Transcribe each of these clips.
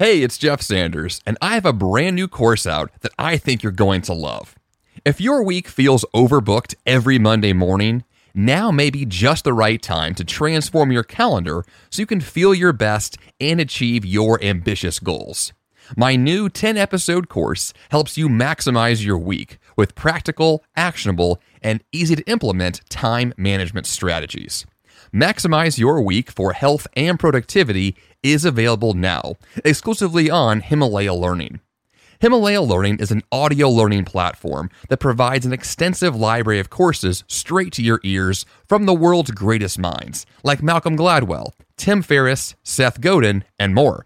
Hey, it's Jeff Sanders, and I have a brand new course out that I think you're going to love. If your week feels overbooked every Monday morning, now may be just the right time to transform your calendar so you can feel your best and achieve your ambitious goals. My new 10 episode course helps you maximize your week with practical, actionable, and easy to implement time management strategies. Maximize your week for health and productivity is available now, exclusively on Himalaya Learning. Himalaya Learning is an audio learning platform that provides an extensive library of courses straight to your ears from the world's greatest minds, like Malcolm Gladwell, Tim Ferriss, Seth Godin, and more.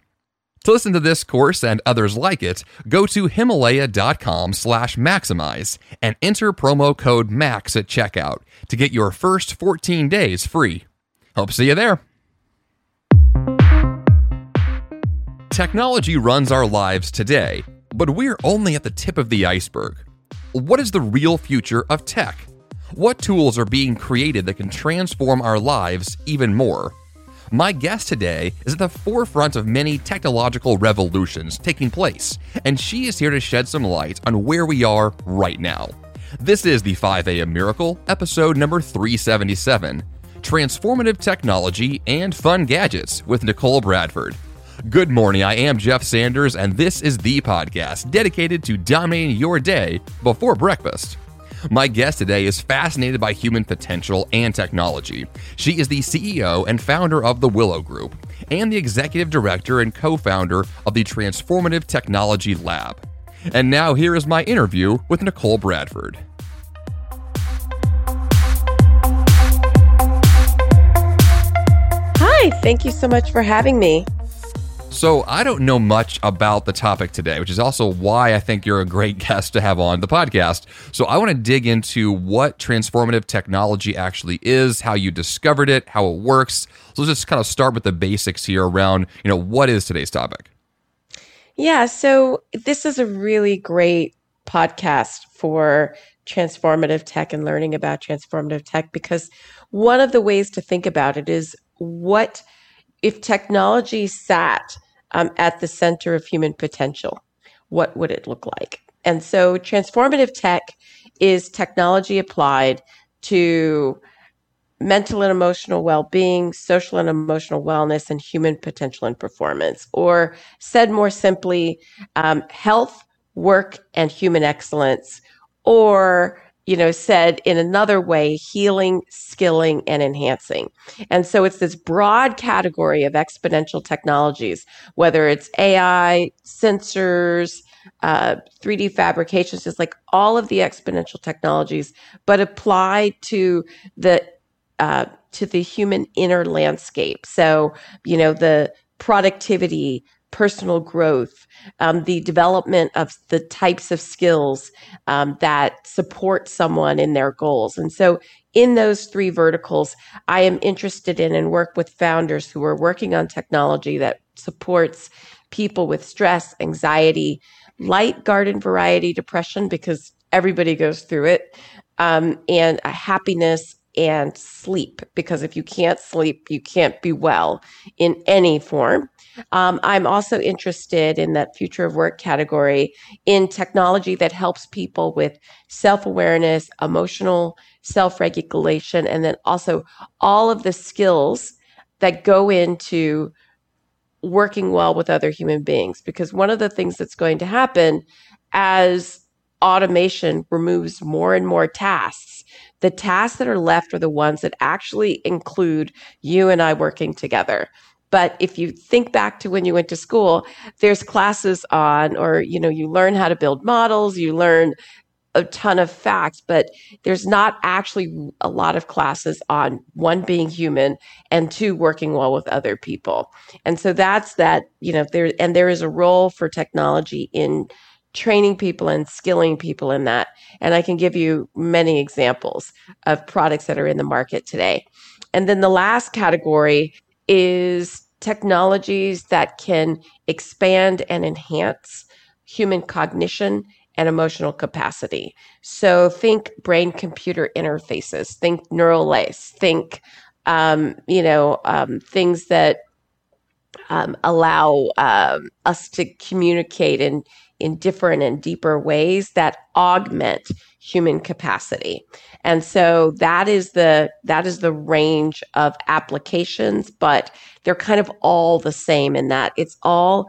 To listen to this course and others like it, go to himalaya.com slash maximize and enter promo code MAX at checkout to get your first 14 days free. Hope to see you there. Technology runs our lives today, but we're only at the tip of the iceberg. What is the real future of tech? What tools are being created that can transform our lives even more? My guest today is at the forefront of many technological revolutions taking place, and she is here to shed some light on where we are right now. This is the 5 a.m. Miracle, episode number 377 Transformative Technology and Fun Gadgets with Nichol Bradford. Good morning, I am Jeff Sanders, and this is the podcast dedicated to dominating your day before breakfast. My guest today is fascinated by human potential and technology. She is the CEO and founder of the Willow Group and the executive director and co founder of the Transformative Technology Lab. And now, here is my interview with Nichol Bradford. Hi, thank you so much for having me. So, I don't know much about the topic today, which is also why I think you're a great guest to have on the podcast. So, I want to dig into what transformative technology actually is, how you discovered it, how it works. So, let's just kind of start with the basics here around, you know, what is today's topic? Yeah, so this is a really great podcast for transformative tech and learning about transformative tech because one of the ways to think about it is what if technology sat um, at the center of human potential, what would it look like? And so, transformative tech is technology applied to mental and emotional well being, social and emotional wellness, and human potential and performance. Or, said more simply, um, health, work, and human excellence. Or, you know, said in another way, healing, skilling, and enhancing. And so it's this broad category of exponential technologies, whether it's AI, sensors, uh, 3D fabrications, just like all of the exponential technologies, but applied to the uh, to the human inner landscape. So, you know, the productivity, personal growth, um, the development of the types of skills um, that support someone in their goals. And so, in those three verticals, I am interested in and work with founders who are working on technology that supports people with stress, anxiety, light garden variety depression, because everybody goes through it, um, and happiness and sleep because if you can't sleep, you can't be well in any form. Um, I'm also interested in that future of work category in technology that helps people with self awareness, emotional self regulation, and then also all of the skills that go into working well with other human beings. Because one of the things that's going to happen as automation removes more and more tasks, the tasks that are left are the ones that actually include you and I working together. But if you think back to when you went to school, there's classes on, or, you know, you learn how to build models, you learn a ton of facts, but there's not actually a lot of classes on one, being human, and two, working well with other people. And so that's that, you know, there, and there is a role for technology in training people and skilling people in that. And I can give you many examples of products that are in the market today. And then the last category is technologies that can expand and enhance human cognition and emotional capacity. So think brain computer interfaces, think neural lace, think, um, you know, um, things that um, allow um, us to communicate in in different and deeper ways that augment human capacity. And so that is the that is the range of applications, but they're kind of all the same in that it's all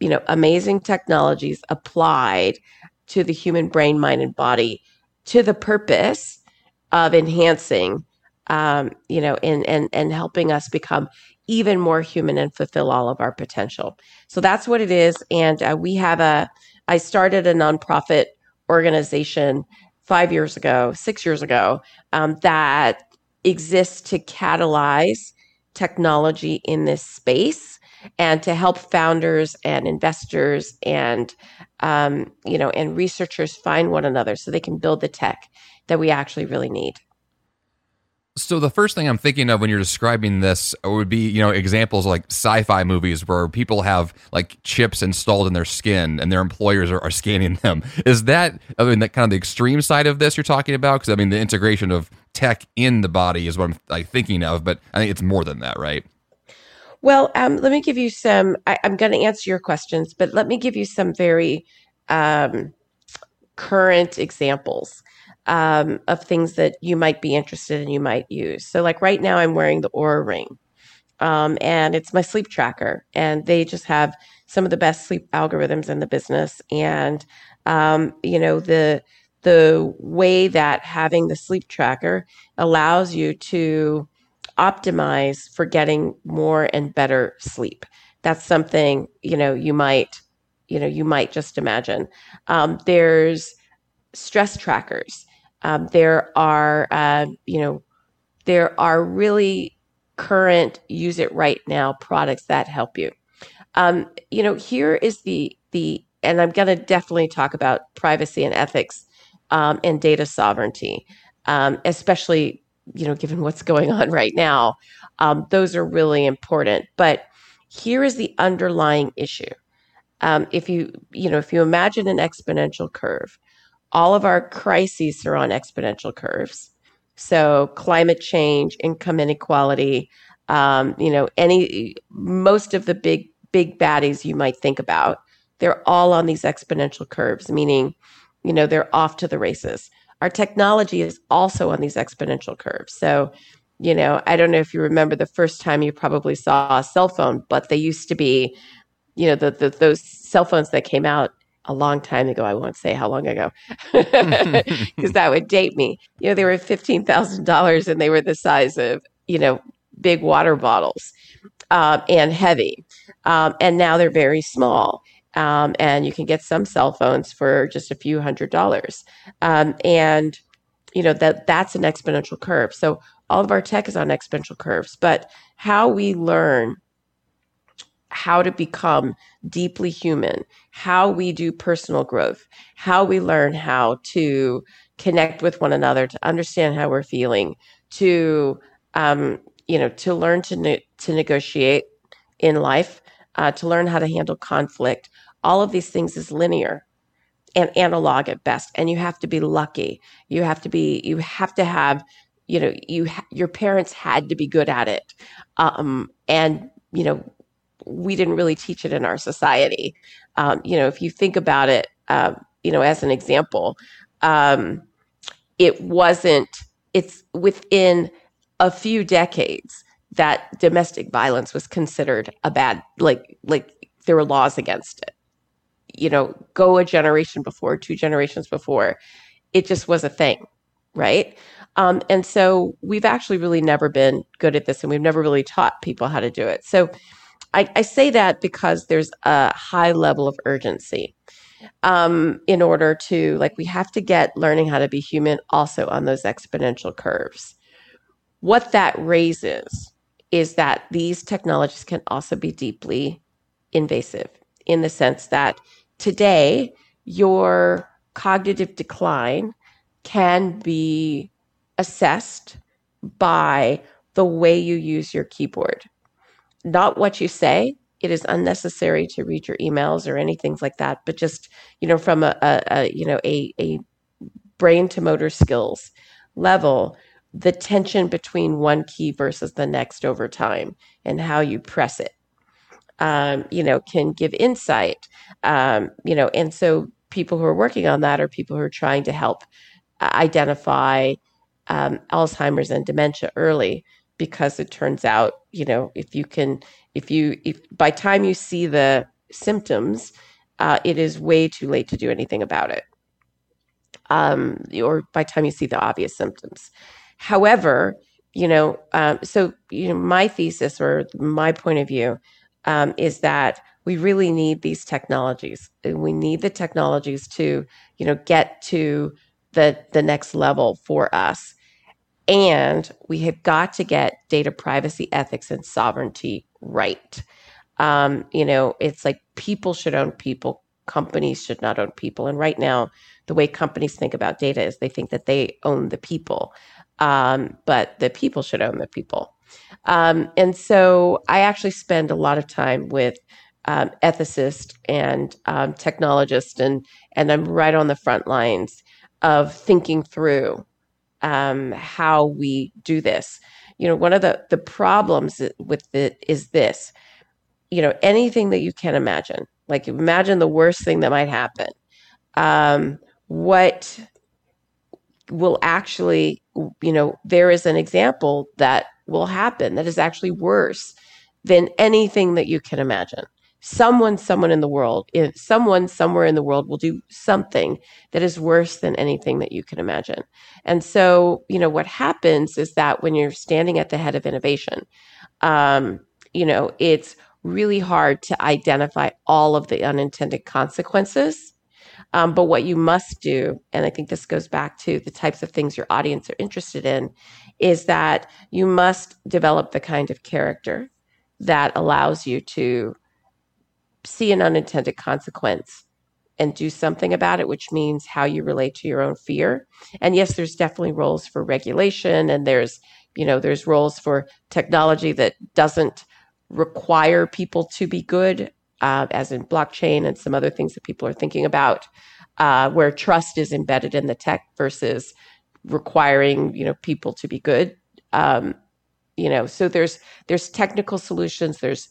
you know amazing technologies applied to the human brain, mind, and body to the purpose of enhancing um, you know, and and and helping us become even more human and fulfill all of our potential. So that's what it is. And uh, we have a, I started a nonprofit organization five years ago, six years ago, um, that exists to catalyze technology in this space and to help founders and investors and um, you know and researchers find one another so they can build the tech that we actually really need so the first thing I'm thinking of when you're describing this would be, you know, examples like sci-fi movies where people have like chips installed in their skin and their employers are, are scanning them. Is that I mean that kind of the extreme side of this you're talking about? Because I mean the integration of tech in the body is what I'm like thinking of, but I think it's more than that, right? Well, um, let me give you some. I, am going to answer your questions, but let me give you some very um, current examples um, of things that you might be interested in, you might use. So, like right now, I'm wearing the Oura Ring, um, and it's my sleep tracker, and they just have some of the best sleep algorithms in the business. And um, you know the the way that having the sleep tracker allows you to optimize for getting more and better sleep. That's something you know you might you know you might just imagine. Um, there's stress trackers um, there are, uh, you know, there are really current use it right now products that help you. Um, you know, here is the the, and I'm going to definitely talk about privacy and ethics um, and data sovereignty, um, especially you know, given what's going on right now. Um, those are really important. But here is the underlying issue. Um, if you you know if you imagine an exponential curve all of our crises are on exponential curves. So climate change, income inequality, um, you know, any most of the big big baddies you might think about, they're all on these exponential curves, meaning, you know, they're off to the races. Our technology is also on these exponential curves. So, you know, I don't know if you remember the first time you probably saw a cell phone, but they used to be, you know, the, the those cell phones that came out a long time ago. I won't say how long ago because that would date me. You know, they were $15,000 and they were the size of, you know, big water bottles um, and heavy. Um, and now they're very small. Um, and you can get some cell phones for just a few hundred dollars. Um, and, you know, that that's an exponential curve. So all of our tech is on exponential curves. But how we learn how to become deeply human, how we do personal growth, how we learn how to connect with one another, to understand how we're feeling, to um, you know, to learn to ne- to negotiate in life, uh, to learn how to handle conflict. All of these things is linear and analog at best, and you have to be lucky. You have to be. You have to have. You know, you ha- your parents had to be good at it, um, and you know we didn't really teach it in our society. Um, you know, if you think about it, um, you know, as an example, um, it wasn't, it's within a few decades that domestic violence was considered a bad, like, like there were laws against it. You know, go a generation before, two generations before, it just was a thing, right? Um, and so we've actually really never been good at this and we've never really taught people how to do it. So I, I say that because there's a high level of urgency um, in order to, like, we have to get learning how to be human also on those exponential curves. What that raises is that these technologies can also be deeply invasive in the sense that today your cognitive decline can be assessed by the way you use your keyboard not what you say. It is unnecessary to read your emails or anything like that, but just you know from a, a, a you know a, a brain to motor skills level, the tension between one key versus the next over time and how you press it. um, you know, can give insight, um, you know, and so people who are working on that are people who are trying to help uh, identify um, Alzheimer's and dementia early because it turns out, you know, if you can, if you, if by time you see the symptoms, uh, it is way too late to do anything about it. Um, or by time you see the obvious symptoms. However, you know, um, so you know, my thesis or my point of view um, is that we really need these technologies. We need the technologies to, you know, get to the the next level for us. And we have got to get data privacy, ethics, and sovereignty right. Um, you know, it's like people should own people, companies should not own people. And right now, the way companies think about data is they think that they own the people, um, but the people should own the people. Um, and so I actually spend a lot of time with um, ethicists and um, technologists, and and I'm right on the front lines of thinking through um, how we do this. You know, one of the the problems with it is this. You know, anything that you can imagine, like imagine the worst thing that might happen. Um, what will actually, you know, there is an example that will happen that is actually worse than anything that you can imagine someone someone in the world if someone somewhere in the world will do something that is worse than anything that you can imagine. And so you know what happens is that when you're standing at the head of innovation um, you know it's really hard to identify all of the unintended consequences. Um, but what you must do and i think this goes back to the types of things your audience are interested in is that you must develop the kind of character that allows you to see an unintended consequence and do something about it, which means how you relate to your own fear. And yes, there's definitely roles for regulation and there's, you know, there's roles for technology that doesn't require people to be good, uh, as in blockchain and some other things that people are thinking about, uh, where trust is embedded in the tech versus requiring, you know, people to be good. Um, you know, so there's there's technical solutions, there's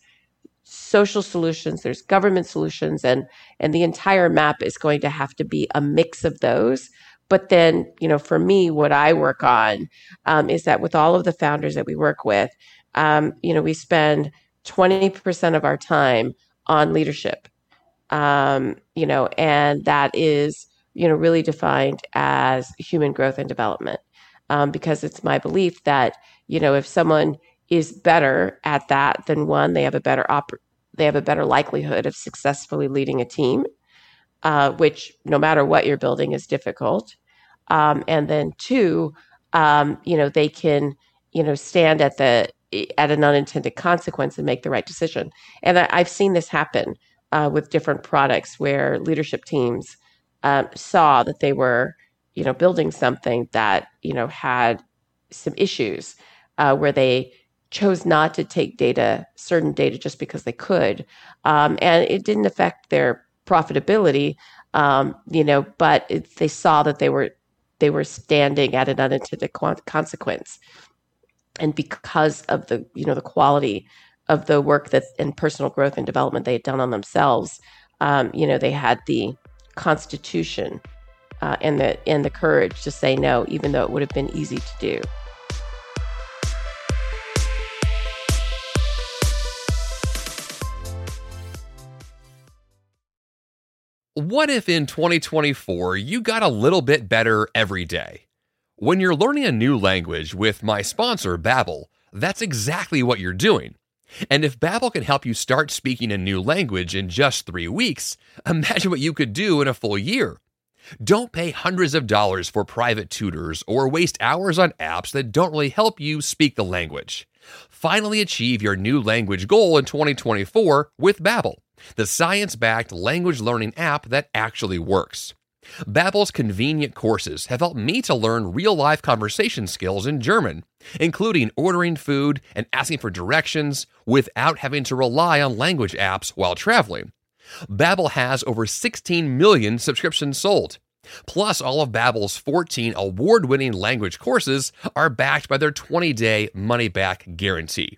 social solutions, there's government solutions, and and the entire map is going to have to be a mix of those. But then, you know, for me, what I work on um, is that with all of the founders that we work with, um, you know, we spend 20% of our time on leadership, um, you know, and that is, you know, really defined as human growth and development. Um, because it's my belief that, you know, if someone is better at that, than one, they have a better op- they have a better likelihood of successfully leading a team, uh, which no matter what you're building is difficult. Um, and then two, um, you know, they can, you know, stand at the at an unintended consequence and make the right decision. And I, have seen this happen uh, with different products where leadership teams um, saw that they were, you know, building something that you know had some issues uh, where they chose not to take data, certain data, just because they could, um, and it didn't affect their profitability. Um, you know, but it, they saw that they were they were standing at an unintended consequence, and because of the you know the quality of the work that and personal growth and development they had done on themselves, um, you know, they had the constitution uh, and the and the courage to say no, even though it would have been easy to do. What if in 2024 you got a little bit better every day? When you're learning a new language with my sponsor, Babbel, that's exactly what you're doing. And if Babbel can help you start speaking a new language in just 3 weeks, imagine what you could do in a full year. Don't pay hundreds of dollars for private tutors or waste hours on apps that don't really help you speak the language. Finally achieve your new language goal in 2024 with Babbel the science-backed language learning app that actually works. Babbel's convenient courses have helped me to learn real-life conversation skills in German, including ordering food and asking for directions without having to rely on language apps while traveling. Babbel has over 16 million subscriptions sold. Plus, all of Babbel's 14 award-winning language courses are backed by their 20-day money-back guarantee.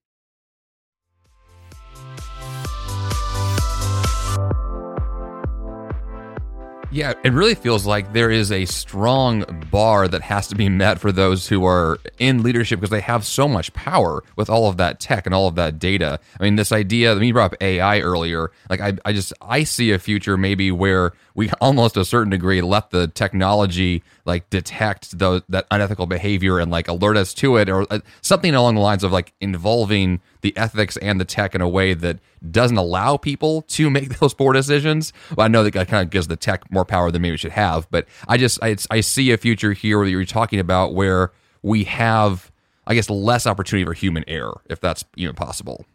Yeah, it really feels like there is a strong bar that has to be met for those who are in leadership because they have so much power with all of that tech and all of that data. I mean, this idea, I mean, you brought up AI earlier. Like, I, I just, I see a future maybe where we almost to a certain degree let the technology like detect those, that unethical behavior and like alert us to it or uh, something along the lines of like involving the ethics and the tech in a way that doesn't allow people to make those poor decisions. Well, I know that kind of gives the tech more power than maybe it should have, but I just I, I see a future here where you're talking about where we have, I guess, less opportunity for human error, if that's even possible.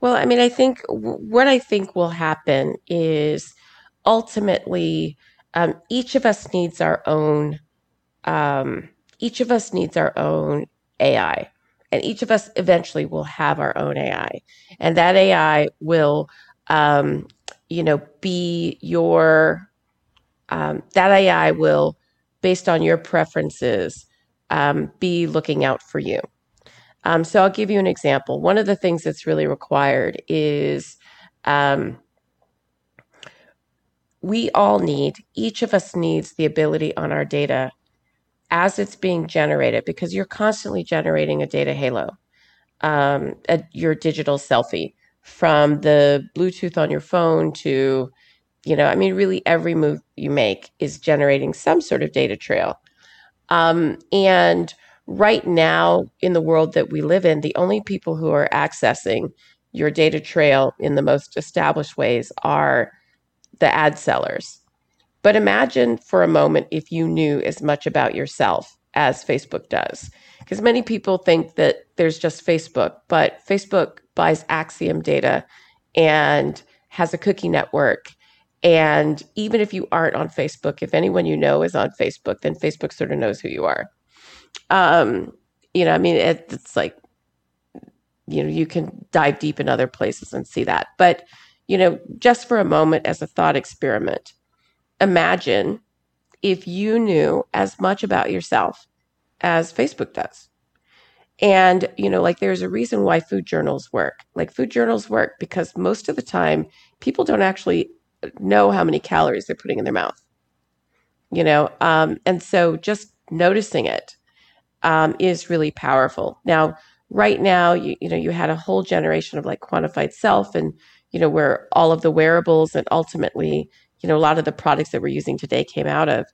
Well, I mean, I think what I think will happen is ultimately um, each of us needs our own. Um, each of us needs our own AI and each of us eventually will have our own AI, and that AI will, um, you know, be your um, that AI will, based on your preferences, um, be looking out for you. Um, so I'll give you an example. One of the things that's really required is um, we all need, each of us needs the ability on our data as it's being generated because you're constantly generating a data halo, um, a, your digital selfie from the Bluetooth on your phone to, you know, I mean, really every move you make is generating some sort of data trail. Um, and right now, in the world that we live in, the only people who are accessing your data trail in the most established ways are the ad sellers. But imagine for a moment if you knew as much about yourself as Facebook does. Because many people think that there's just Facebook, but Facebook buys Acxiom data and has a cookie network. And even if you aren't on Facebook, if anyone you know is on Facebook, then Facebook sort of knows who you are. Um, you know, I mean, it, it's like, you know, you can dive deep in other places and see that. But, you know, just for a moment as a thought experiment, imagine if you knew as much about yourself as Facebook does. And, you know, like there's a reason why food journals work. Like food journals work because most of the time people don't actually know how many calories they're putting in their mouth, you know? Um, and so just noticing it um, is really powerful. Now, right now, you, you know, you had a whole generation of like quantified self and, you know, where all of the wearables and ultimately, you know, a lot of the products that we're using today came out of,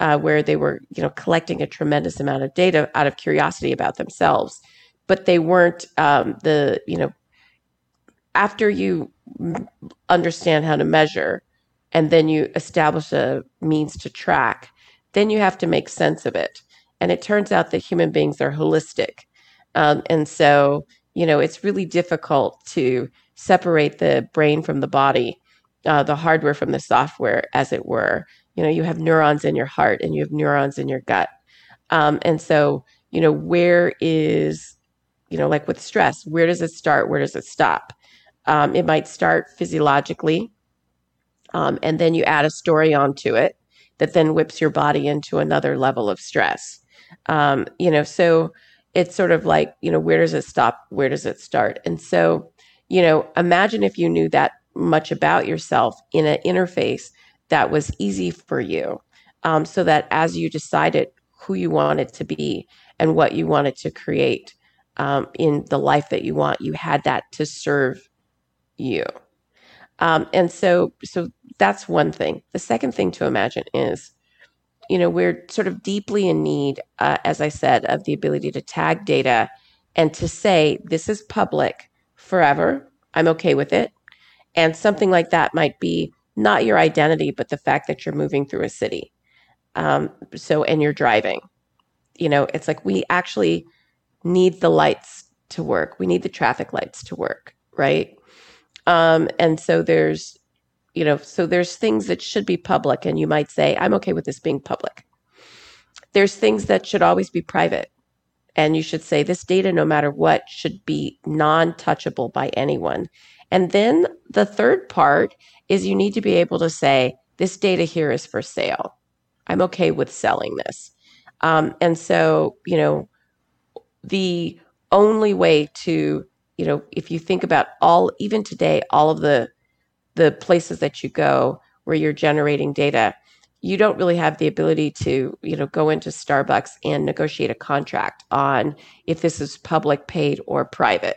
uh, where they were, you know, collecting a tremendous amount of data out of curiosity about themselves, but they weren't um, the, you know, after you understand how to measure and then you establish a means to track, then you have to make sense of it. And it turns out that human beings are holistic. Um, and so, you know, it's really difficult to separate the brain from the body uh, the hardware from the software, as it were. You know, you have neurons in your heart and you have neurons in your gut. Um, and so, you know, where is, you know, like with stress, where does it start? Where does it stop? Um, it might start physiologically, um, and then you add a story onto it that then whips your body into another level of stress. Um, you know, so it's sort of like, you know, where does it stop? Where does it start? And so, you know, imagine if you knew that much about yourself in an interface that was easy for you um, so that as you decided who you wanted to be and what you wanted to create um, in the life that you want you had that to serve you. Um, and so so that's one thing. The second thing to imagine is you know we're sort of deeply in need uh, as i said of the ability to tag data and to say this is public forever i'm okay with it and something like that might be not your identity, but the fact that you're moving through a city. Um, so, and you're driving. You know, it's like we actually need the lights to work. We need the traffic lights to work, right? Um, and so there's, you know, so there's things that should be public, and you might say, I'm okay with this being public. There's things that should always be private. And you should say, this data, no matter what, should be non touchable by anyone. And then the third part is you need to be able to say, this data here is for sale. I'm okay with selling this. Um, and so, you know, the only way to, you know, if you think about all, even today, all of the the places that you go where you're generating data, you don't really have the ability to, you know, go into Starbucks and negotiate a contract on if this is public, paid, or private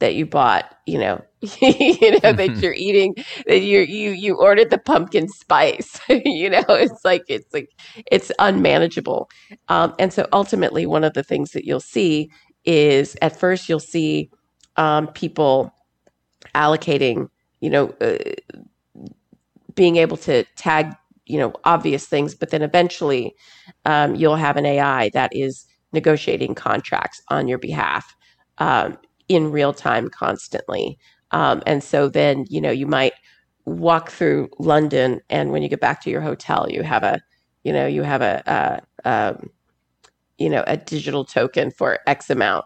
that you bought, you know, you know that you're eating that you you you ordered the pumpkin spice. you know, it's like it's like it's unmanageable. Um, and so ultimately, one of the things that you'll see is at first you'll see um, people allocating, you know, uh, being able to tag you know obvious things but then eventually um, you'll have an ai that is negotiating contracts on your behalf um, in real time constantly. Um, and so then you know you might walk through london and when you get back to your hotel you have a you know you have a, a um, you know a digital token for x amount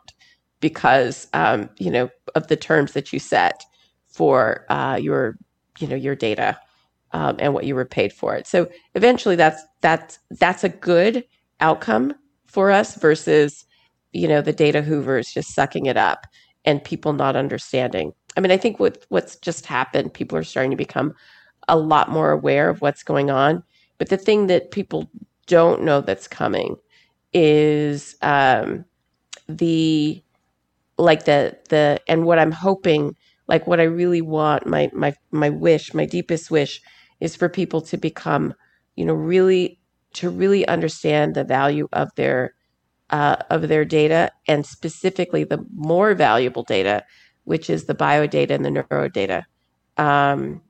because um, you know of the terms that you set for uh, your you know your data um, and what you were paid for it. So eventually, that's that's that's a good outcome for us versus you know the data hoovers just sucking it up and people not understanding. I mean, I think what what's just happened, people are starting to become a lot more aware of what's going on. But the thing that people don't know that's coming is um, the like the the and what I'm hoping, like what I really want, my my my wish, my deepest wish is for people to become, you know, really to really understand the value of their uh, of their data and specifically the more valuable data, which is the bio data and the neuro data, um,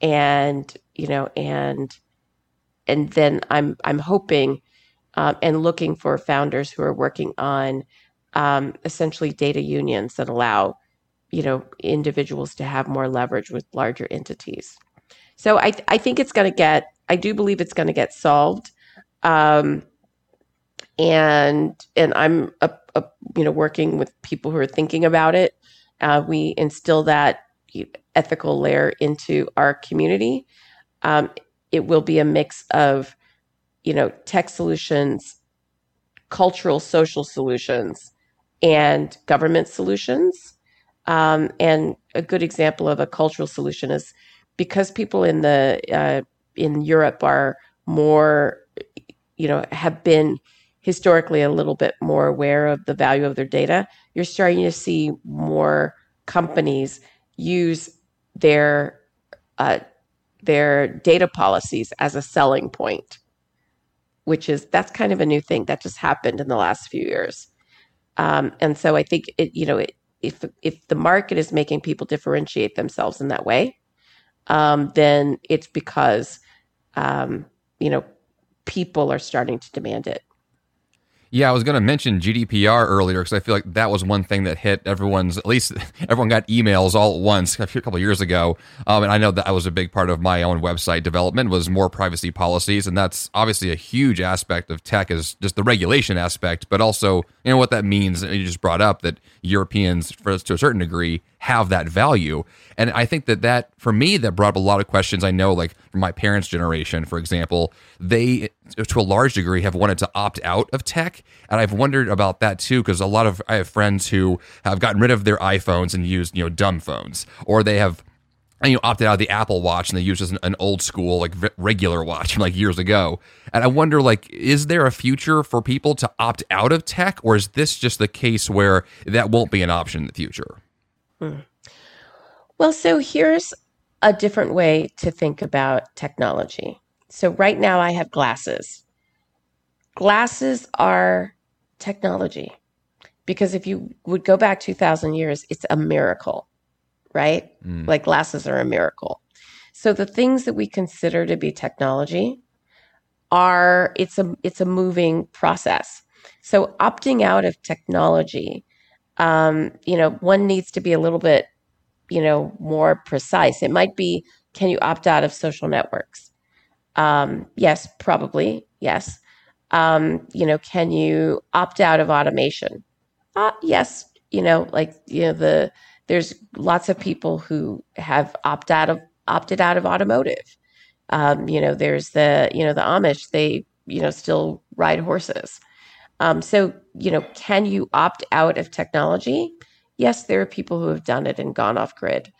and you know, and and then I'm I'm hoping uh, and looking for founders who are working on um, essentially data unions that allow you know individuals to have more leverage with larger entities. So I I think it's going to get I do believe it's going to get solved. Um, and and I'm a, a, you know working with people who are thinking about it. Uh, we instill that ethical layer into our community. Um, it will be a mix of you know tech solutions, cultural social solutions, and government solutions. Um, and a good example of a cultural solution is because people in the uh, in Europe are more, you know, have been historically a little bit more aware of the value of their data. You're starting to see more companies use their uh, their data policies as a selling point, which is that's kind of a new thing that just happened in the last few years. Um, and so I think it, you know, it, if if the market is making people differentiate themselves in that way, um, then it's because um, you know people are starting to demand it. Yeah, I was going to mention GDPR earlier because I feel like that was one thing that hit everyone's. At least everyone got emails all at once a couple years ago, um, and I know that I was a big part of my own website development was more privacy policies, and that's obviously a huge aspect of tech is just the regulation aspect, but also you know what that means. You just brought up that Europeans, for to a certain degree, have that value. And I think that that, for me, that brought up a lot of questions. I know, like from my parents' generation, for example, they, to a large degree, have wanted to opt out of tech. And I've wondered about that too, because a lot of, I have friends who have gotten rid of their iPhones and used, you know, dumb phones, or they have, and you know, opted out of the Apple Watch and they use an, an old school, like regular watch from like years ago. And I wonder, like, is there a future for people to opt out of tech, or is this just the case where that won't be an option in the future? Hmm. Well, so here's a different way to think about technology. So, right now, I have glasses. Glasses are technology because if you would go back 2,000 years, it's a miracle, right? Mm. Like glasses are a miracle. So, the things that we consider to be technology are it's a it's a moving process. So opting out of technology um, you know, one needs to be a little bit, you know, more precise. It might be can you opt out of social networks? Um, yes, probably. Yes. Um, you know, can you opt out of automation? Uh, yes. You know, like you know the there's lots of people who have opt out of opted out of automotive. Um, you know, there's the you know the Amish. They you know still ride horses. Um, so you know, can you opt out of technology? Yes, there are people who have done it and gone off grid.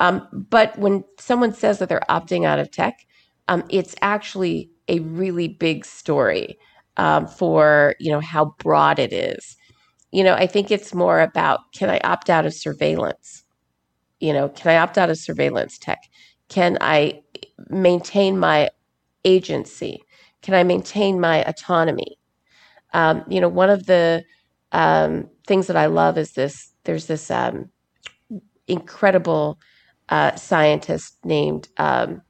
Um, but when someone says that they're opting out of tech, um, it's actually a really big story um, for you know how broad it is. You know, I think it's more about can I opt out of surveillance? You know, can I opt out of surveillance tech? Can I maintain my agency? Can I maintain my autonomy? Um, you know, one of the um, things that I love is this. There's this um, incredible uh, scientist named um,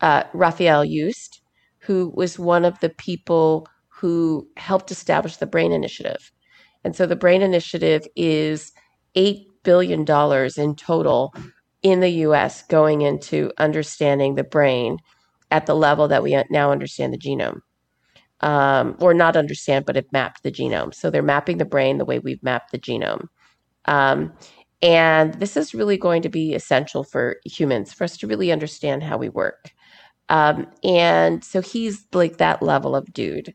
uh, Rafael Yuste, who was one of the people who helped establish the Brain Initiative. And so the Brain Initiative is $8 billion in total in the US going into understanding the brain at the level that we now understand the genome. Um, or not understand, but have mapped the genome. So they're mapping the brain the way we've mapped the genome. Um, and this is really going to be essential for humans, for us to really understand how we work. Um, and so he's like that level of dude.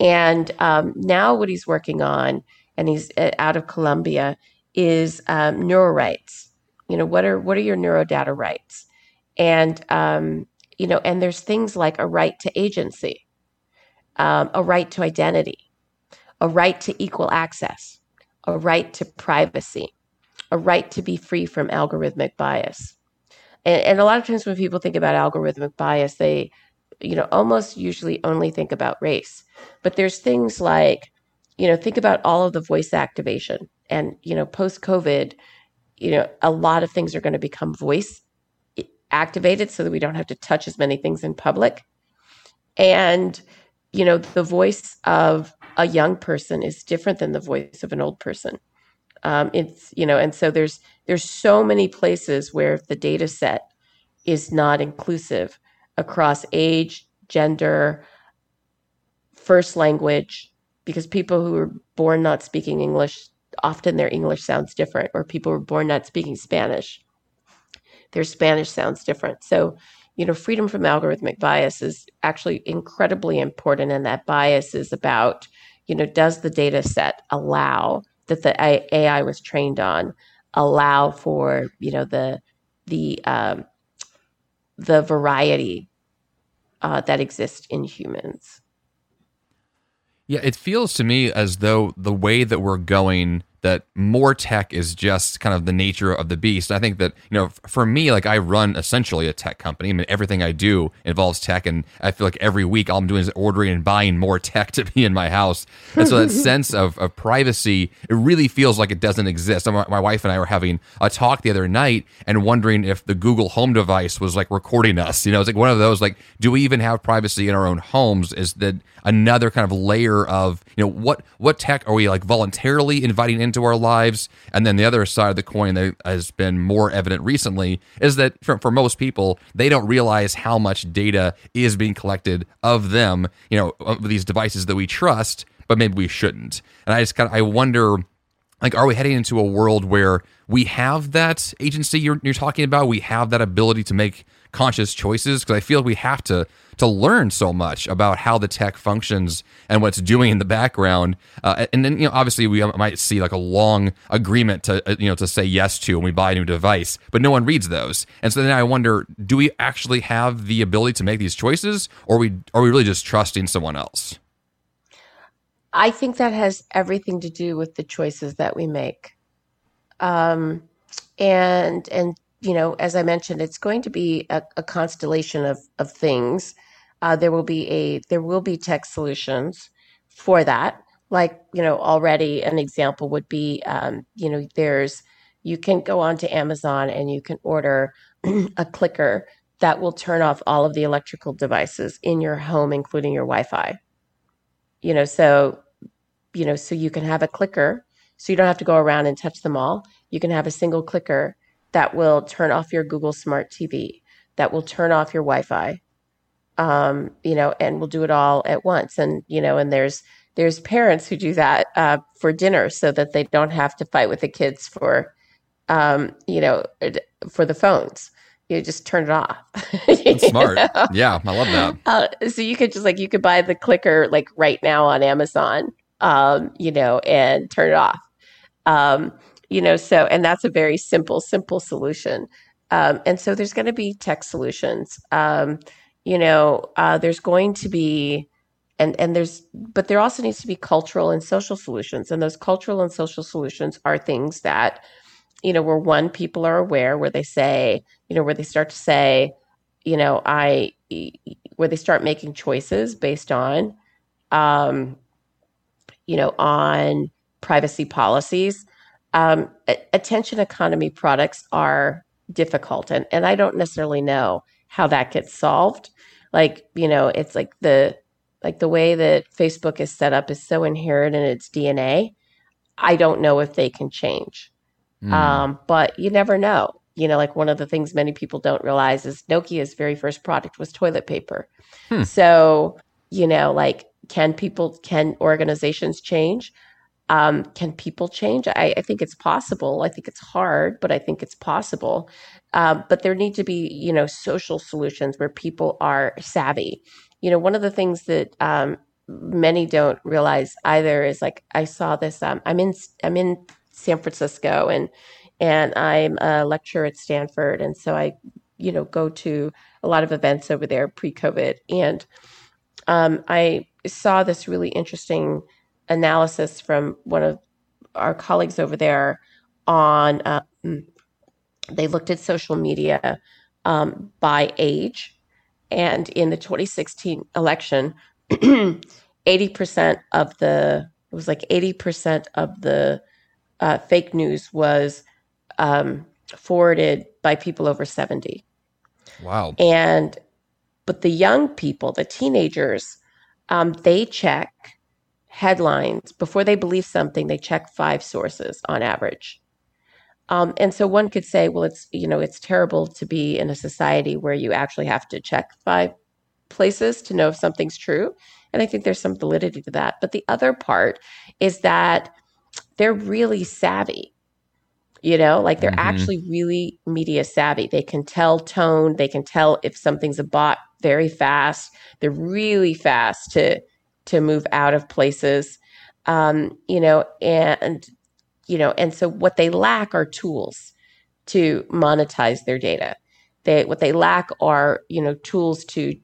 And um, now what he's working on, and he's uh, out of Columbia, is um, neuro rights. You know, what are what are your neurodata rights? And um, you know, and there's things like a right to agency, um, a right to identity, a right to equal access, a right to privacy a right to be free from algorithmic bias. And, and a lot of times when people think about algorithmic bias, they, you know, almost usually only think about race. But there's things like, you know, think about all of the voice activation. And, you know, post COVID, you know, a lot of things are going to become voice activated so that we don't have to touch as many things in public. And, you know, the voice of a young person is different than the voice of an old person. Um, it's you know, and so there's there's so many places where the data set is not inclusive across age, gender, first language, because people who are born not speaking English often their English sounds different, or people who are born not speaking Spanish, their Spanish sounds different. So, you know, freedom from algorithmic bias is actually incredibly important, and that bias is about, you know, does the data set allow that the AI was trained on allow for you know the the um, the variety uh, that exists in humans. Yeah, it feels to me as though the way that we're going that more tech is just kind of the nature of the beast. I think that, you know, for me, like I run essentially a tech company. I mean, everything I do involves tech. And I feel like every week all I'm doing is ordering and buying more tech to be in my house. And so that sense of, of privacy, it really feels like it doesn't exist. My, my wife and I were having a talk the other night and wondering if the Google Home device was like recording us. You know, it's like one of those, like, do we even have privacy in our own homes? Is that another kind of layer of, you know, what, what tech are we like voluntarily inviting into our lives. And then the other side of the coin that has been more evident recently is that for, for most people, they don't realize how much data is being collected of them, you know, of these devices that we trust, but maybe we shouldn't. And I just kind of, I wonder like are we heading into a world where we have that agency you're, you're talking about we have that ability to make conscious choices because i feel we have to to learn so much about how the tech functions and what's doing in the background. Uh, and then, you know, obviously we might see like a long agreement to, uh, you know, to say yes to when we buy a new device, but no one reads those. And so then I wonder, do we actually have the ability to make these choices or are we, are we really just trusting someone else? I think that has everything to do with the choices that we make. Um, and, and, you know, as I mentioned, it's going to be a, a constellation of, of things uh, there will be a there will be tech solutions for that. Like you know, already an example would be um, you know there's you can go on to Amazon and you can order a clicker that will turn off all of the electrical devices in your home, including your Wi-Fi. You know, so you know, so you can have a clicker, so you don't have to go around and touch them all. You can have a single clicker that will turn off your Google Smart TV that will turn off your Wi-Fi, um, you know, and we'll do it all at once. And you know, and there's there's parents who do that uh, for dinner so that they don't have to fight with the kids for, um, you know, for the phones. You just turn it off. That's smart. know? Yeah, I love that. Uh, so you could just like you could buy the clicker like right now on Amazon, um, you know, and turn it off. Um, you know, so and that's a very simple, simple solution. Um, and so there's going to be tech solutions. Um, you know, uh, there's going to be and and there's but there also needs to be cultural and social solutions and those cultural and social solutions are things that you know where one people are aware where they say you know where they start to say you know i where they start making choices based on um you know on privacy policies um attention economy products are difficult and and i don't necessarily know how that gets solved like you know it's like the like the way that Facebook is set up is so inherent in its DNA. I don't know if they can change. Mm. Um, but you never know. You know, like one of the things many people don't realize is Nokia's very first product was toilet paper. Hmm. So, you know, like can people, can organizations change? Um, can people change? I, I, think it's possible. I think it's hard, but I think it's possible. Um, but there need to be, you know, social solutions where people are savvy you know, one of the things that um, many don't realize either is like I saw this. Um, I'm in I'm in San Francisco and and I'm a lecturer at Stanford, and so I, you know, go to a lot of events over there pre-COVID, and um, I saw this really interesting analysis from one of our colleagues over there on. Uh, they looked at social media um, by age and in the 2016 election, 80% of the, it was like 80% of the uh, fake news was um, forwarded by people over 70. Wow. And, but the young people, the teenagers, um, they check headlines before they believe something, they check five sources on average. Um, and so one could say, well, it's you know it's terrible to be in a society where you actually have to check five places to know if something's true. And I think there's some validity to that. But the other part is that they're really savvy. You know, like they're mm-hmm. actually really media savvy. They can tell tone, they can tell if something's a bot very fast. They're really fast to to move out of places. Um, you know, and you know, and so what they lack are tools to monetize their data. They what they lack are, you know, tools to,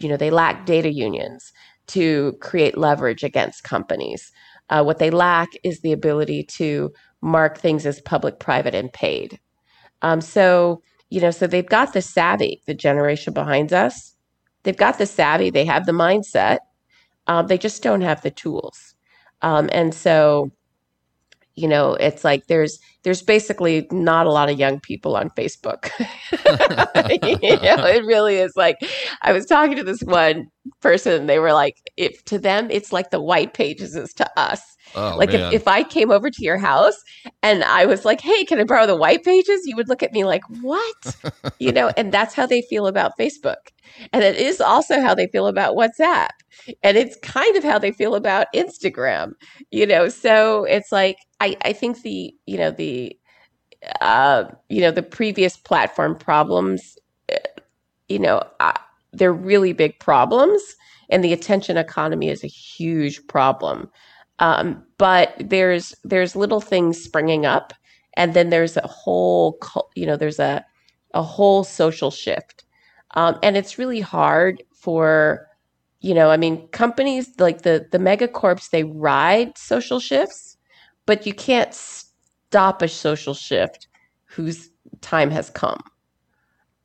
you know, they lack data unions to create leverage against companies. Uh, what they lack is the ability to mark things as public, private, and paid. Um, so, you know, so they've got the savvy, the generation behind us. They've got the savvy, they have the mindset. Um, they just don't have the tools. Um, and so, you know it's like there's there's basically not a lot of young people on facebook. You know it really is like i was talking to this one person they were like if to them it's like the white pages is to us. Oh, like if, if i came over to your house and i was like hey can i borrow the white pages? You would look at me like what? You know and that's how they feel about facebook. And it is also how they feel about whatsapp. And it's kind of how they feel about instagram you know? So it's like i i think the you know the uh you know the previous platform problems uh, you know uh, they're really big problems and the attention economy is a huge problem. Um, but there's there's little things springing up and then there's a whole you know there's a a whole social shift. Um, and it's really hard for you know, I mean, companies like the the megacorps they ride social shifts, but you can't stop a social shift whose time has come.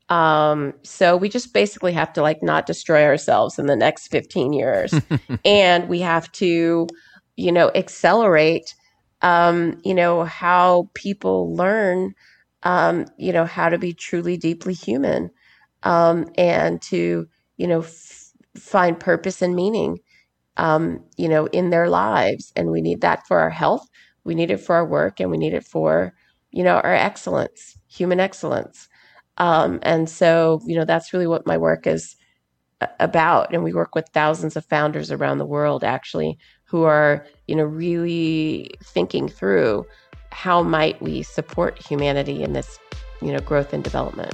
Um, so we just basically have to like not destroy ourselves in the next 15 years. and we have to, you know, accelerate um, you know, how people learn um, you know, how to be truly deeply human. Um, and to, you know, find purpose and meaning, um, you know, in their lives. And we need that for our health. We need it for our work and we need it for, you know, our excellence, human excellence. Um, and so, you know, that's really what my work is about. And we work with thousands of founders around the world, actually, who are, you know, really thinking through how might we support humanity in this, you know, growth and development.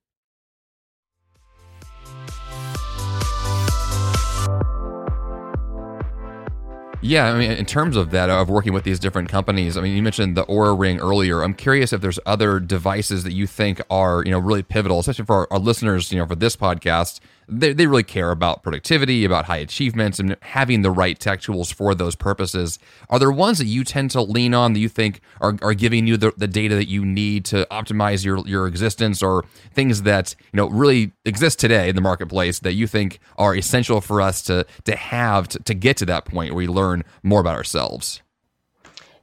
Yeah, I mean, in terms of that, of working with these different companies, I mean, you mentioned the Oura Ring earlier. I'm curious if there's other devices that you think are, you know, really pivotal, especially for our, our listeners, you know, for this podcast they, they really care about productivity, about high achievements, and having the right tech tools for those purposes. Are there ones that you tend to lean on that you think are, are giving you the, the data that you need to optimize your, your existence or things that you know really exist today in the marketplace that you think are essential for us to, to have to, to get to that point where we learn more about ourselves?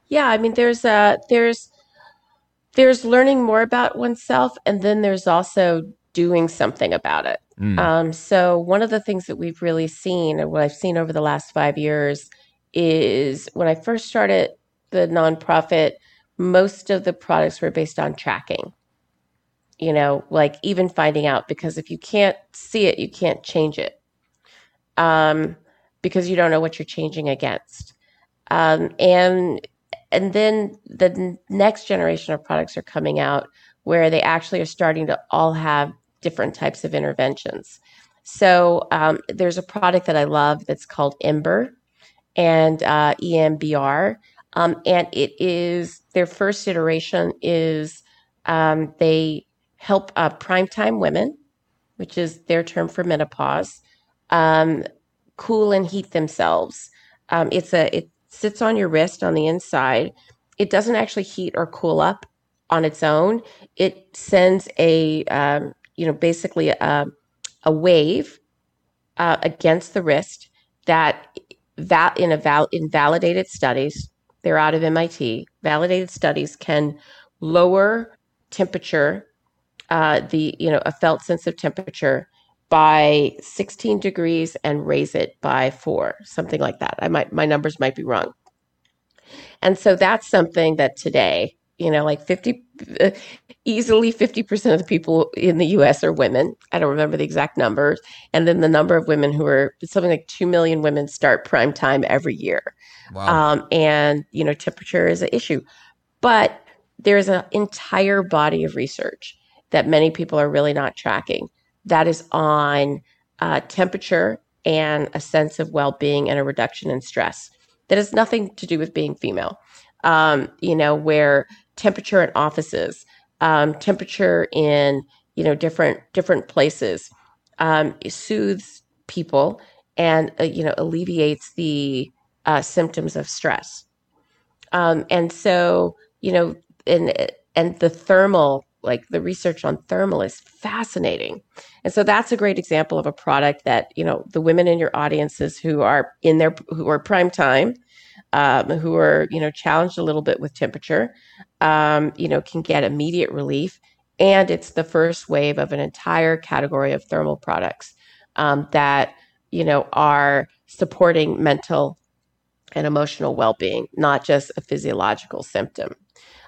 Yeah, I mean, there's a, there's, there's learning more about oneself, and then there's also doing something about it. Mm. Um, so one of the things that we've really seen, and what I've seen over the last five years, is when I first started the nonprofit, most of the products were based on tracking. You know, like even finding out because if you can't see it, you can't change it, um, because you don't know what you're changing against. Um, and and then the next generation of products are coming out where they actually are starting to all have different types of interventions. So um, there's a product that I love that's called Embr and uh, EMBR. Um, and it is their first iteration is um, they help uh, primetime women, which is their term for menopause, um, cool and heat themselves. Um, it's a it sits on your wrist on the inside. It doesn't actually heat or cool up on its own. It sends a um, you know, basically a, a wave uh, against the wrist that that in a val- in validated studies, they're out of MIT. Validated studies can lower temperature, uh, the you know a felt sense of temperature by 16 degrees and raise it by four, something like that. I might my numbers might be wrong. And so that's something that today you know, like 50, uh, easily 50% of the people in the US are women. I don't remember the exact numbers. And then the number of women who are something like 2 million women start prime time every year. Wow. Um, and, you know, temperature is an issue. But there's an entire body of research that many people are really not tracking that is on uh, temperature and a sense of well being and a reduction in stress that has nothing to do with being female. Um, you know, where temperature in offices, um, temperature in you know different different places, um, soothes people and uh, you know alleviates the uh, symptoms of stress. Um, and so you know, and and the thermal like the research on thermal is fascinating. And so that's a great example of a product that, you know, the women in your audiences who are in their who are prime time um, who are you know challenged a little bit with temperature, um, you know, can get immediate relief. And it's the first wave of an entire category of thermal products um, that you know are supporting mental and emotional well being, not just a physiological symptom.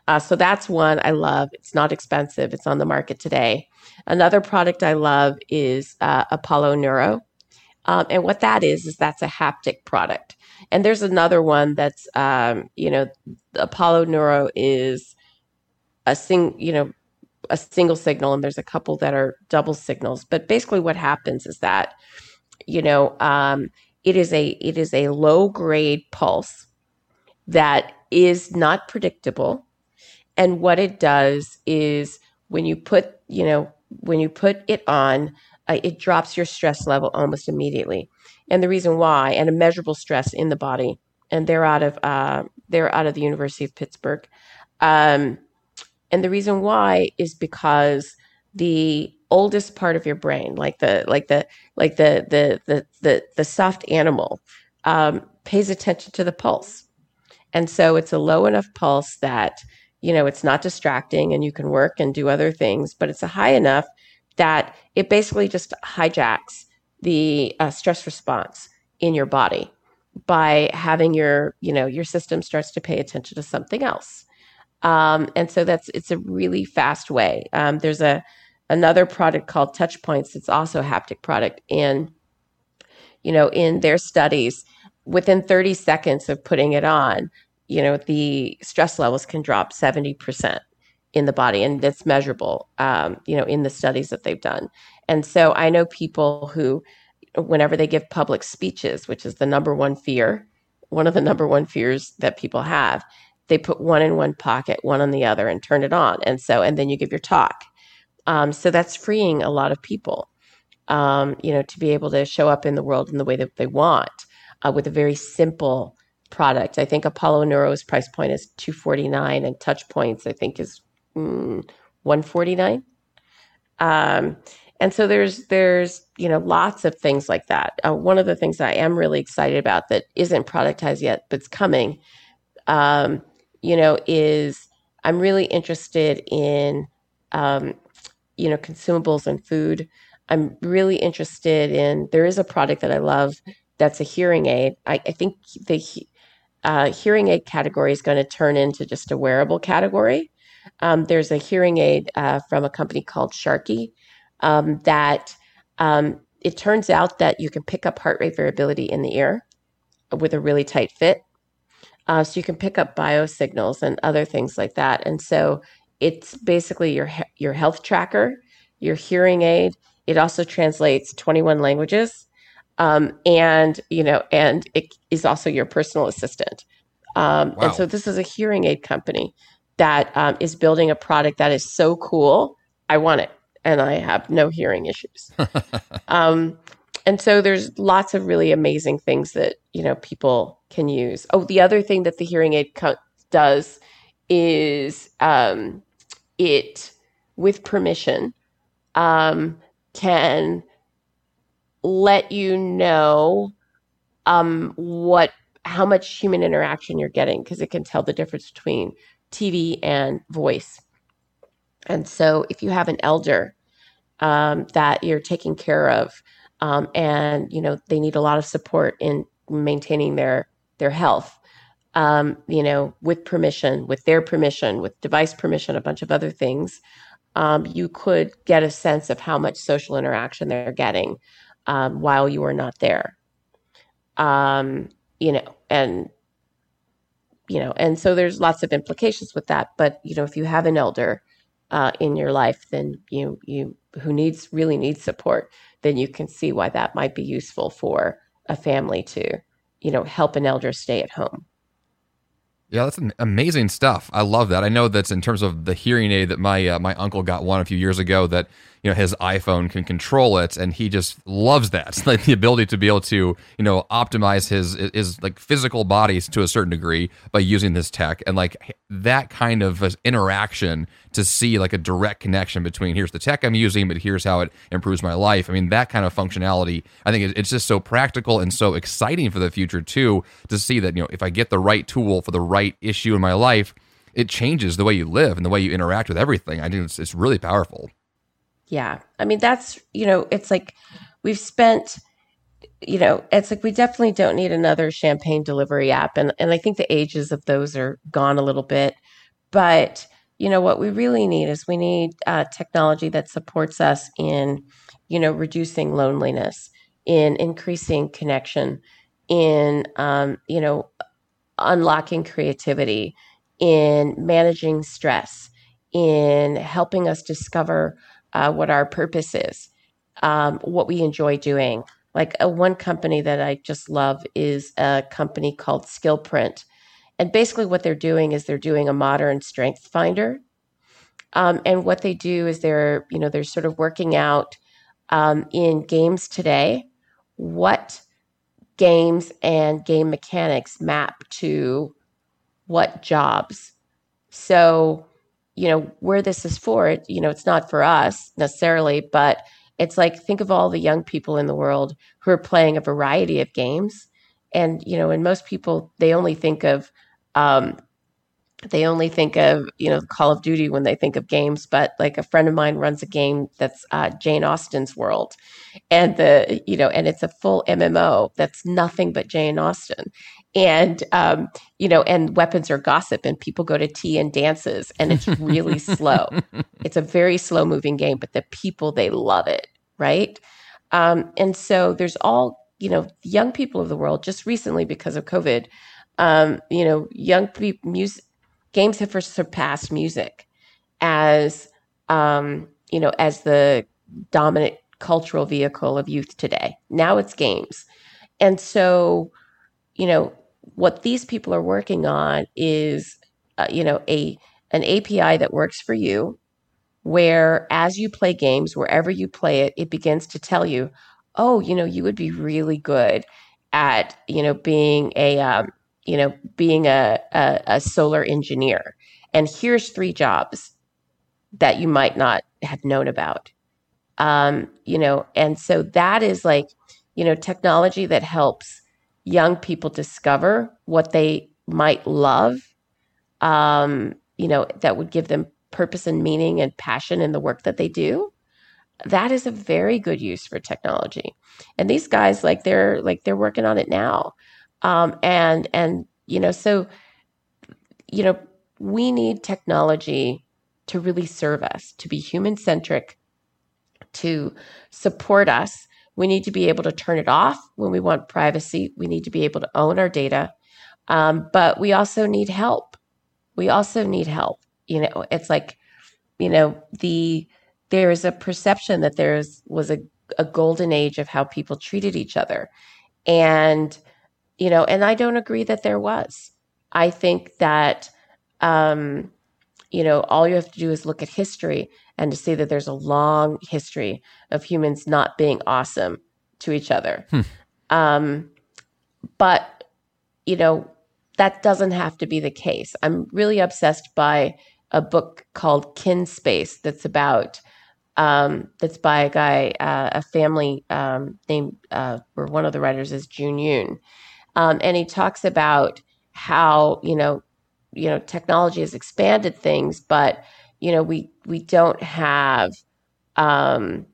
Uh, so that's one I love. It's not expensive, it's on the market today. Another product I love is uh, Apollo Neuro. Um, and what that is, is that's a haptic product. And there's another one that's, um, you know, Apollo Neuro is a sing, you know, a single signal, and there's a couple that are double signals. But basically, what happens is that, you know, um, it is a it is a low grade pulse that is not predictable, and what it does is when you put, you know, when you put it on, uh, it drops your stress level almost immediately. And the reason why, and a measurable stress in the body, and they're out of uh, they're out of the University of Pittsburgh. Um, and the reason why is because the oldest part of your brain, like the like the like the the the the, the soft animal, um, pays attention to the pulse, and so it's a low enough pulse that you know it's not distracting, and you can work and do other things, but it's a high enough that it basically just hijacks the uh, stress response in your body by having your you know your system starts to pay attention to something else. Um, and so that's it's a really fast way. Um, there's a another product called touch points it's also a haptic product. And you know in their studies within 30 seconds of putting it on you know the stress levels can drop 70% in the body. And that's measurable um, you know in the studies that they've done and so i know people who whenever they give public speeches which is the number one fear one of the number one fears that people have they put one in one pocket one on the other and turn it on. And so and then you give your talk. Um, so that's freeing a lot of people um, you know to be able to show up in the world in the way that they want uh, with a very simple product. I think apollo neuro's price point is 249 and touch points i think is mm, 149 um, and so there's there's you know lots of things like that. Uh, one of the things i am really excited about that isn't productized yet but's coming um, you know is i'm really interested in um, you know consumables and food. I'm really interested in there is a product that i love that's a hearing aid. I, I think the uh, hearing aid category is going to turn into just a wearable category. Um, there's a hearing aid uh, from a company called Starkey um, that um, it turns out that you can pick up heart rate variability in the ear with a really tight fit. Uh, so you can pick up biosignals and other things like that. And so it's basically your your health tracker, your hearing aid. It also translates 21 languages, um, and you know, and it is also your personal assistant. Um, wow. And so this is a hearing aid company that um, is building a product that is so cool. I want it, and I have no hearing issues. um, and so there's lots of really amazing things that you know people can use. Oh, the other thing that the hearing aid co- does is um, it, with permission, um, can let you know um, what how much human interaction you're getting because it can tell the difference between TV and voice. And so, if you have an elder um, that you're taking care of, um, and you know they need a lot of support in maintaining their their health, um, you know, with permission, with their permission, with device permission, a bunch of other things, um, you could get a sense of how much social interaction they're getting um, while you are not there. Um, you know, and you know, and so there's lots of implications with that. But you know, if you have an elder uh, in your life, then you you who needs really needs support, then you can see why that might be useful for a family to, you know, help an elder stay at home. Yeah, that's amazing stuff. I love that. I know that's in terms of the hearing aid that my uh, my uncle got one a few years ago that you know his iPhone can control it, and he just loves that. like the ability to be able to you know optimize his his like physical bodies to a certain degree by using this tech, and like that kind of uh, interaction to see like a direct connection between here's the tech I'm using, but here's how it improves my life. I mean that kind of functionality. I think it's just so practical and so exciting for the future too to see that you know if I get the right tool for the right issue in my life it changes the way you live and the way you interact with everything. I think it's, it's really powerful. Yeah. I mean, that's, you know, it's like we've spent you know, it's like we definitely don't need another champagne delivery app. And, and I think the ages of those are gone a little bit. But, you know, what we really need is we need uh, technology that supports us in, you know, reducing loneliness, in increasing connection, in, um, you know, unlocking creativity, in managing stress, in helping us discover uh, what our purpose is, um, what we enjoy doing. Like uh, one company that I just love is a company called Skillprint. And basically, what they're doing is they're doing a modern strength finder. Um, and what they do is they're, you know, they're sort of working out um, in games today what games and game mechanics map to what jobs. So, you know, where this is for, you know, it's not for us necessarily, but it's like think of all the young people in the world who are playing a variety of games. And, you know, and most people, they only think of, um, they only think of, you know, Call of Duty when they think of games. But like a friend of mine runs a game that's uh, Jane Austen's World. And the, you know, and it's a full MMO that's nothing but Jane Austen and um, you know and weapons are gossip and people go to tea and dances and it's really slow. It's a very slow moving game but the people they love it right? Um, and so there's all you know young people of the world just recently because of covid um, you know young people music games have surpassed music as um, you know as the dominant cultural vehicle of youth today. Now it's games. And so you know what these people are working on is uh, you know a an API that works for you where as you play games wherever you play it it begins to tell you oh you know you would be really good at you know being a um, you know being a, a, a solar engineer. And here's three jobs that you might not have known about. Um, you know and so that is like you know technology that helps young people discover what they might love, um, you know, that would give them purpose and meaning and passion in the work that they do. That is a very good use for technology. And these guys, like they're like they're working on it now. Um, and and you know, so you know, we need technology to really serve us, to be human centric, to support us we need to be able to turn it off when we want privacy. We need to be able to own our data. Um, but we also need help. We also need help. You know, it's like, you know, the there is a perception that there was a, a golden age of how people treated each other. And, you know, and I don't agree that there was. I think that um, you know, all you have to do is look at history and to see that there's a long history of humans not being awesome to each other. Hmm. Um, but, you know, that doesn't have to be the case. I'm really obsessed by a book called Kin Space that's about, um, that's by a guy, uh, a family um, named, uh, where one of the writers is Jun Yoon. Um, and he talks about how, you know, you know technology has expanded things but you know we we don't have um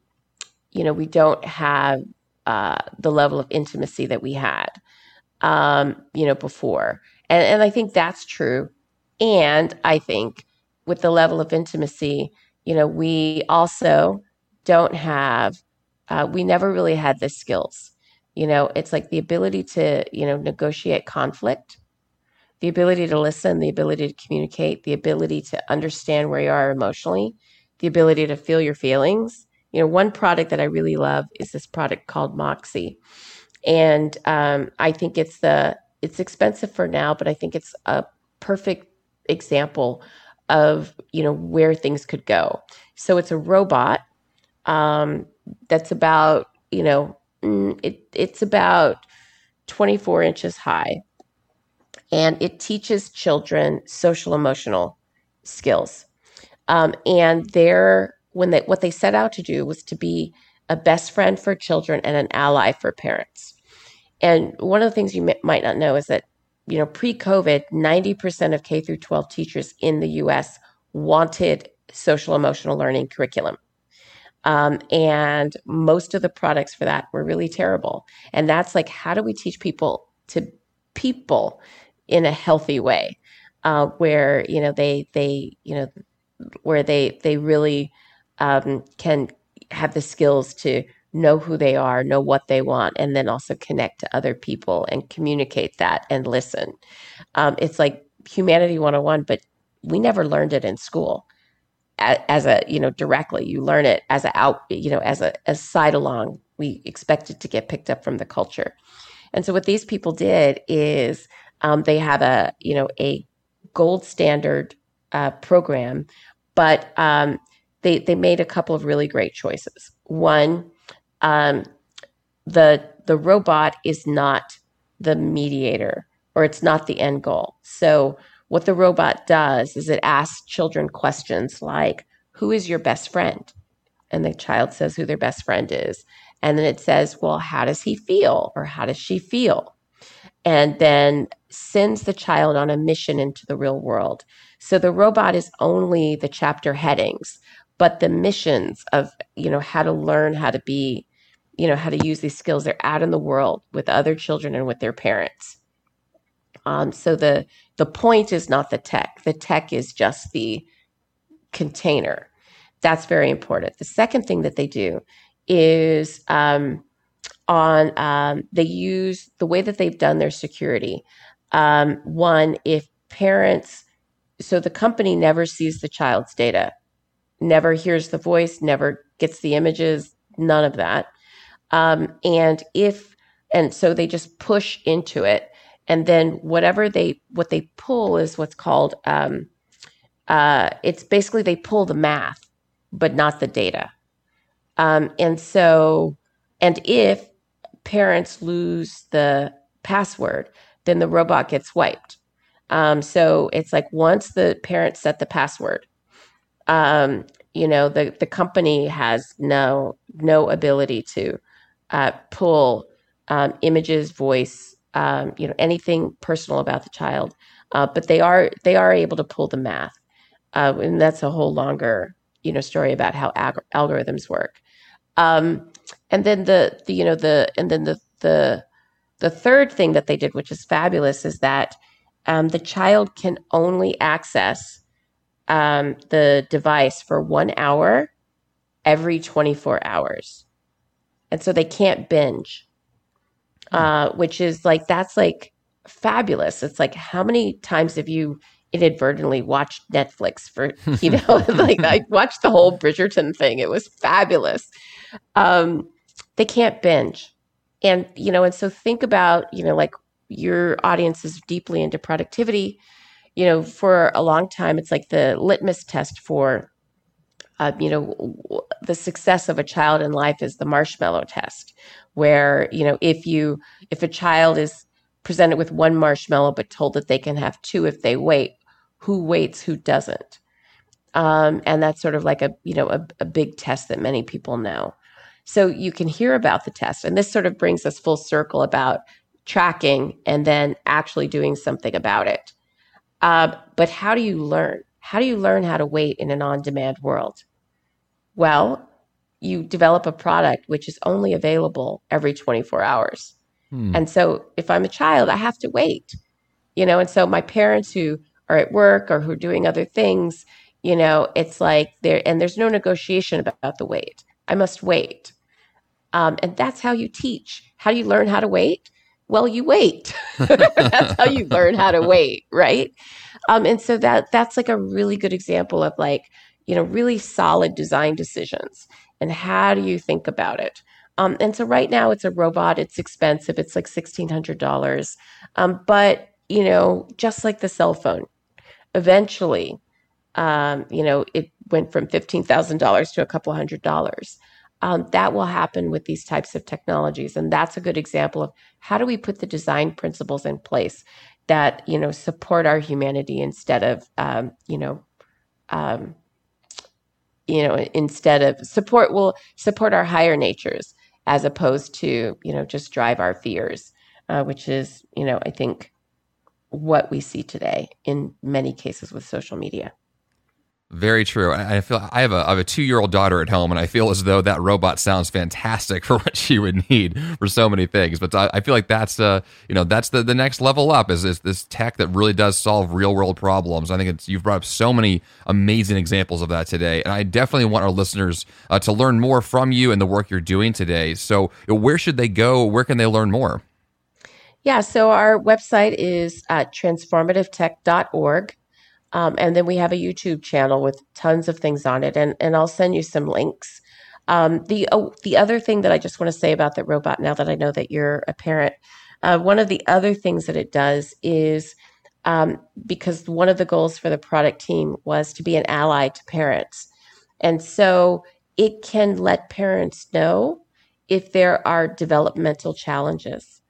you know we don't have uh the level of intimacy that we had um you know before. And and I think that's true. And I think with the level of intimacy you know we also don't have uh, we never really had the skills. You know it's like the ability to you know negotiate conflict the ability to listen, the ability to communicate, the ability to understand where you are emotionally, the ability to feel your feelings. You know, one product that I really love is this product called Moxie, and um, I think it's the it's expensive for now, but I think it's a perfect example of you know where things could go. So it's a robot um, that's about you know mm, it it's about 24 inches high and it teaches children social emotional skills. Um, and they're when they what they set out to do was to be a best friend for children and an ally for parents. And one of the things you m- might not know is that you know pre-COVID, ninety percent of K through 12 teachers in the U.S. wanted social emotional learning curriculum. Um, and most of the products for that were really terrible. And that's like, how do we teach people to people in a healthy way, uh, where you know they they you know where they they really um, can have the skills to know who they are, know what they want, and then also connect to other people and communicate that and listen. Um, it's like humanity 101, but we never learned it in school. As a you know directly you learn it as a out you know as a as side along we expect it to get picked up from the culture. And so what these people did is um, they have a you know a gold standard uh, program but um, they they made a couple of really great choices one um, the the robot is not the mediator or it's not the end goal so what the robot does is it asks children questions like, Who is your best friend? And the child says who their best friend is. And then it says, Well, how does he feel? Or how does she feel? And then sends the child on a mission into the real world. So the robot is only the chapter headings, but the missions of, you know, how to learn how to be, you know, how to use these skills, they're out in the world with other children and with their parents. Um, so the the point is not the tech. The tech is just the container. That's very important. The second thing that they do is um, on um, they use the way that they've done their security. Um, one, if parents, so the company never sees the child's data, never hears the voice, never gets the images, none of that. Um, and if and so they just push into it and then whatever they what they pull is what's called um, uh, it's basically they pull the math but not the data um, and so and if parents lose the password then the robot gets wiped. Um, so it's like once the parents set the password um, you know the, the company has no no ability to uh, pull um, images voice um, you know anything personal about the child, uh, but they are they are able to pull the math, uh, and that's a whole longer you know story about how ag- algorithms work. Um, and then the, the you know the and then the the the third thing that they did, which is fabulous, is that um, the child can only access um, the device for one hour every 24 hours. And so they can't binge uh, which is like that's like fabulous. It's like how many times have you inadvertently watched Netflix for you know like I watched the whole Bridgerton thing. It was fabulous. Um, they can't binge, and you know, and so think about you know like your audience is deeply into productivity. You know, for a long time, it's like the litmus test for uh, you know, the success of a child in life is the marshmallow test, where you know if you if a child is presented with one marshmallow but told that they can have two if they wait, who waits, who doesn't, um, and that's sort of like a you know a, a big test that many people know. So you can hear about the test, and this sort of brings us full circle about tracking and then actually doing something about it. Uh, but how do you learn? How do you learn how to wait in an on demand world? Well, you develop a product which is only available every 24 hours. Hmm. And so if I'm a child, I have to wait, you know, and so my parents who are at work or who are doing other things, you know, it's like there, and there's no negotiation about the wait. I must wait. Um, and that's how you teach. How do you learn how to wait? Well, you wait. that's how you learn how to wait, right? Um, and so that that's like a really good example of like, you know, really solid design decisions. And how do you think about it? Um, and so right now it's a robot. It's expensive. It's like sixteen hundred dollars. Um, but you know, just like the cell phone, eventually, um, you know, it went from fifteen thousand dollars to a couple hundred dollars. Um, that will happen with these types of technologies, and that's a good example of how do we put the design principles in place that you know support our humanity instead of um, you know um, you know instead of support will support our higher natures as opposed to you know just drive our fears uh, which is you know i think what we see today in many cases with social media Very true. I feel I have a I have a two year old daughter at home, and I feel as though that robot sounds fantastic for what she would need for so many things. But I, I feel like that's uh you know that's the, the next level up is, is this tech that really does solve real world problems. I think it's you've brought up so many amazing examples of that today, and I definitely want our listeners uh, to learn more from you and the work you're doing today. So where should they go? Where can they learn more? Yeah, so our website is at transformativetech.org. Um, and then we have a YouTube channel with tons of things on it, and, and I'll send you some links. Um, the oh, the other thing that I just want to say about the robot, now that I know that you're a parent, uh, one of the other things that it does is um, because one of the goals for the product team was to be an ally to parents, and so it can let parents know if there are developmental challenges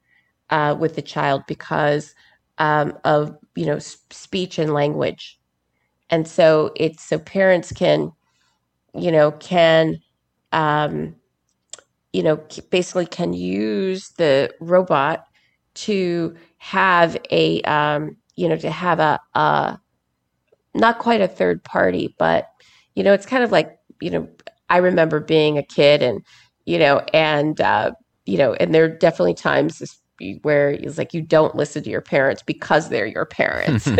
uh, with the child because um, of you know speech and language. And so it's so parents can you know can um, you know basically can use the robot to have a um, you know to have a, a not quite a third party but you know it's kind of like you know i remember being a kid and you know and uh, you know and there are definitely times where it's like you don't listen to your parents because they're your parents. you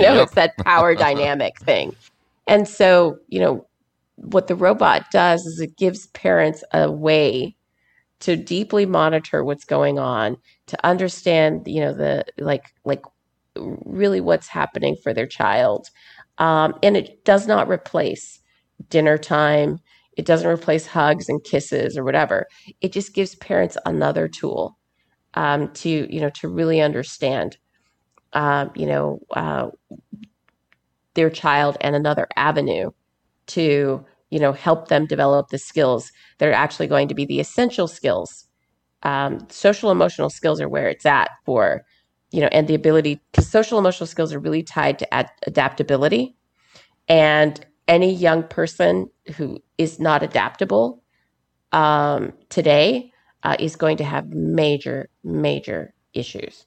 know, yep. it's that power dynamic thing. And so, you know, what the robot does is it gives parents a way to deeply monitor what's going on, to understand, you know, the like like really what's happening for their child. Um, and it does not replace dinner time. It doesn't replace hugs and kisses or whatever. It just gives parents another tool um, to you know to really understand um, you know uh, their child and another avenue to you know help them develop the skills that are actually going to be the essential skills um, social emotional skills are where it's at for you know and the ability because social emotional skills are really tied to ad- adaptability. And any young person who is not adaptable um, today uh, is going to have major, major issues.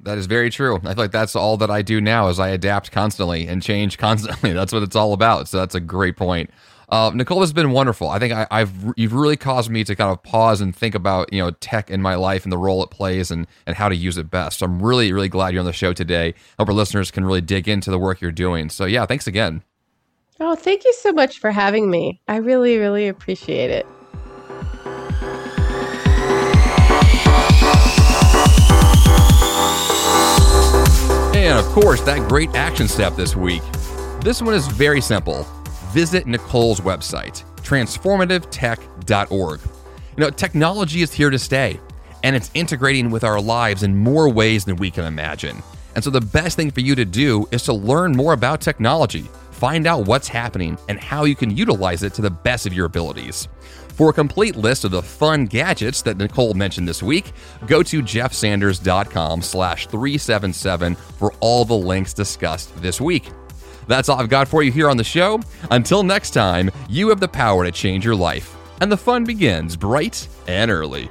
That is very true. I feel like that's all that I do now is I adapt constantly and change constantly. That's what it's all about. So that's a great point. Uh, Nichol has been wonderful. I think I, have you've really caused me to kind of pause and think about you know tech in my life and the role it plays and and how to use it best. So I'm really really glad you're on the show today. Hope our listeners can really dig into the work you're doing. So yeah, thanks again. Oh, thank you so much for having me. I really really appreciate it. And of course, that great action step this week. This one is very simple. Visit Nichol's website, transformativetech.org. You know, technology is here to stay, and it's integrating with our lives in more ways than we can imagine. And so, the best thing for you to do is to learn more about technology, find out what's happening, and how you can utilize it to the best of your abilities. For a complete list of the fun gadgets that Nichol mentioned this week, go to jeffsanders.com slash 377 for all the links discussed this week. That's all I've got for you here on the show. Until next time, you have the power to change your life, and the fun begins bright and early.